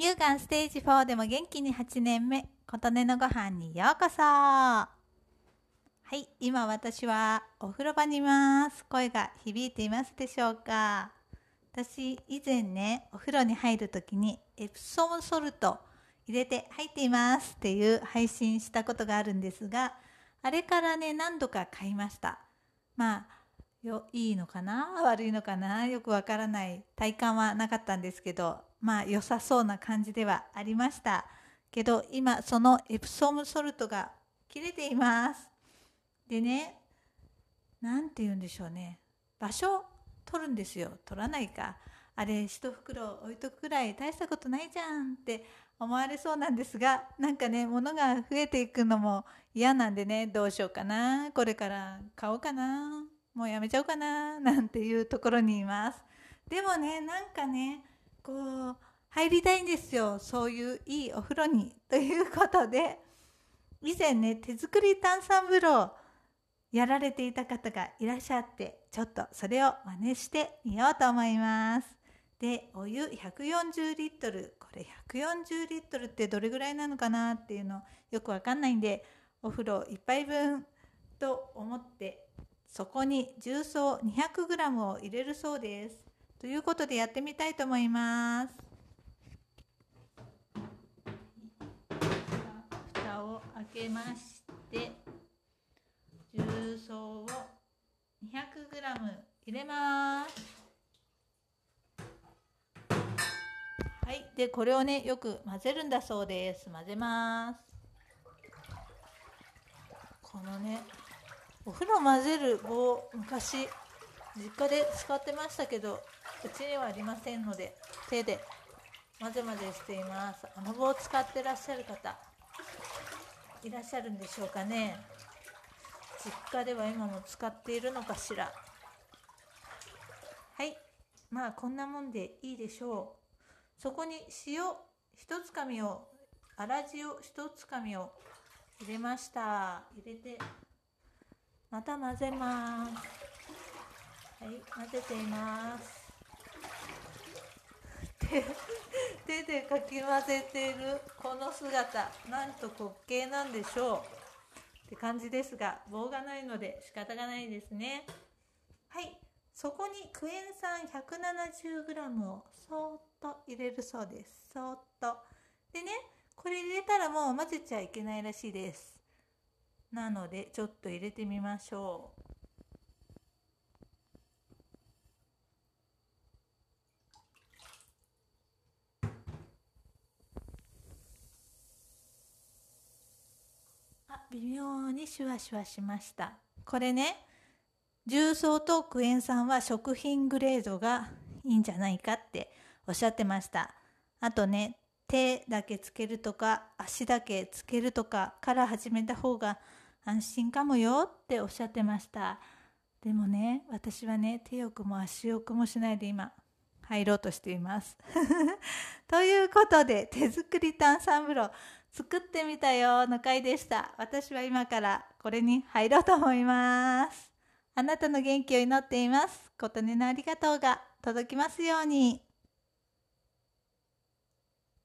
乳がんステージ4でも元気に8年目、琴音のご飯にようこそはい、今私はお風呂場にいます。声が響いていますでしょうか私、以前ね、お風呂に入るときにエプソムソルト入れて入っていますっていう配信したことがあるんですが、あれからね、何度か買いました。まあ、よいいのかな？悪いのかな？よくわからない。体感はなかったんですけどまあ良さそうな感じではありました。けど今そのエプソムソルトが切れています。でね何て言うんでしょうね。場所取るんですよ。取らないか。あれ一袋置いとくくらい大したことないじゃんって思われそうなんですがなんかね物が増えていくのも嫌なんでね。どうしようかな？これから買おうかな？もうやめちゃおうかな なんていうところにいます。でもねなんかねこう入りたいんですよ。そういういいお風呂に。ということで以前ね手作り炭酸風呂やられていた方がいらっしゃってちょっとそれを真似してみようと思います。でお湯140リットル。これ140リットルってどれぐらいなのかなっていうのよくわかんないんでお風呂1杯分と思ってそこに重曹 200g を入れるそうです。ということでやってみたいと思います。蓋を開けまして重曹を 200g 入れます。はい、でこれをねよく混ぜるんだそうです。混ぜます。このねお風呂混ぜる棒昔実家で使ってましたけどうちにはありませんので手で混ぜ混ぜしています。あの棒を使ってらっしゃる方いらっしゃるんでしょうかね。実家では今も使っているのかしら。はい。まあこんなもんでいいでしょう。そこに塩一つかみを粗塩一つかみを入れました。入れて。また混ぜますはい混ぜています。手手でかき混ぜている。この姿なんと滑稽なんでしょう。って感じですが棒がないので仕方がないですね。はい。そこにクエン酸 170g をそーっと入れるそうです。そーっと。でねこれ入れたらもう混ぜちゃいけないらしいです。なのでちょっと入れてみましょう。あ微妙にシュワシュワしましたこれね重曹とクエン酸は食品グレードがいいんじゃないかっておっしゃってましたあとね手だけつけるとか足だけつけるとかから始めた方が安心かもよっておっしゃってました。でもね私はね手よくも足よくもしないで今入ろうとしています。ということで手作り炭酸風呂作ってみたよの回でした。私は今からこれに入ろうと思います。あなたの元気を祈っています。琴音のありがとうが届きますように。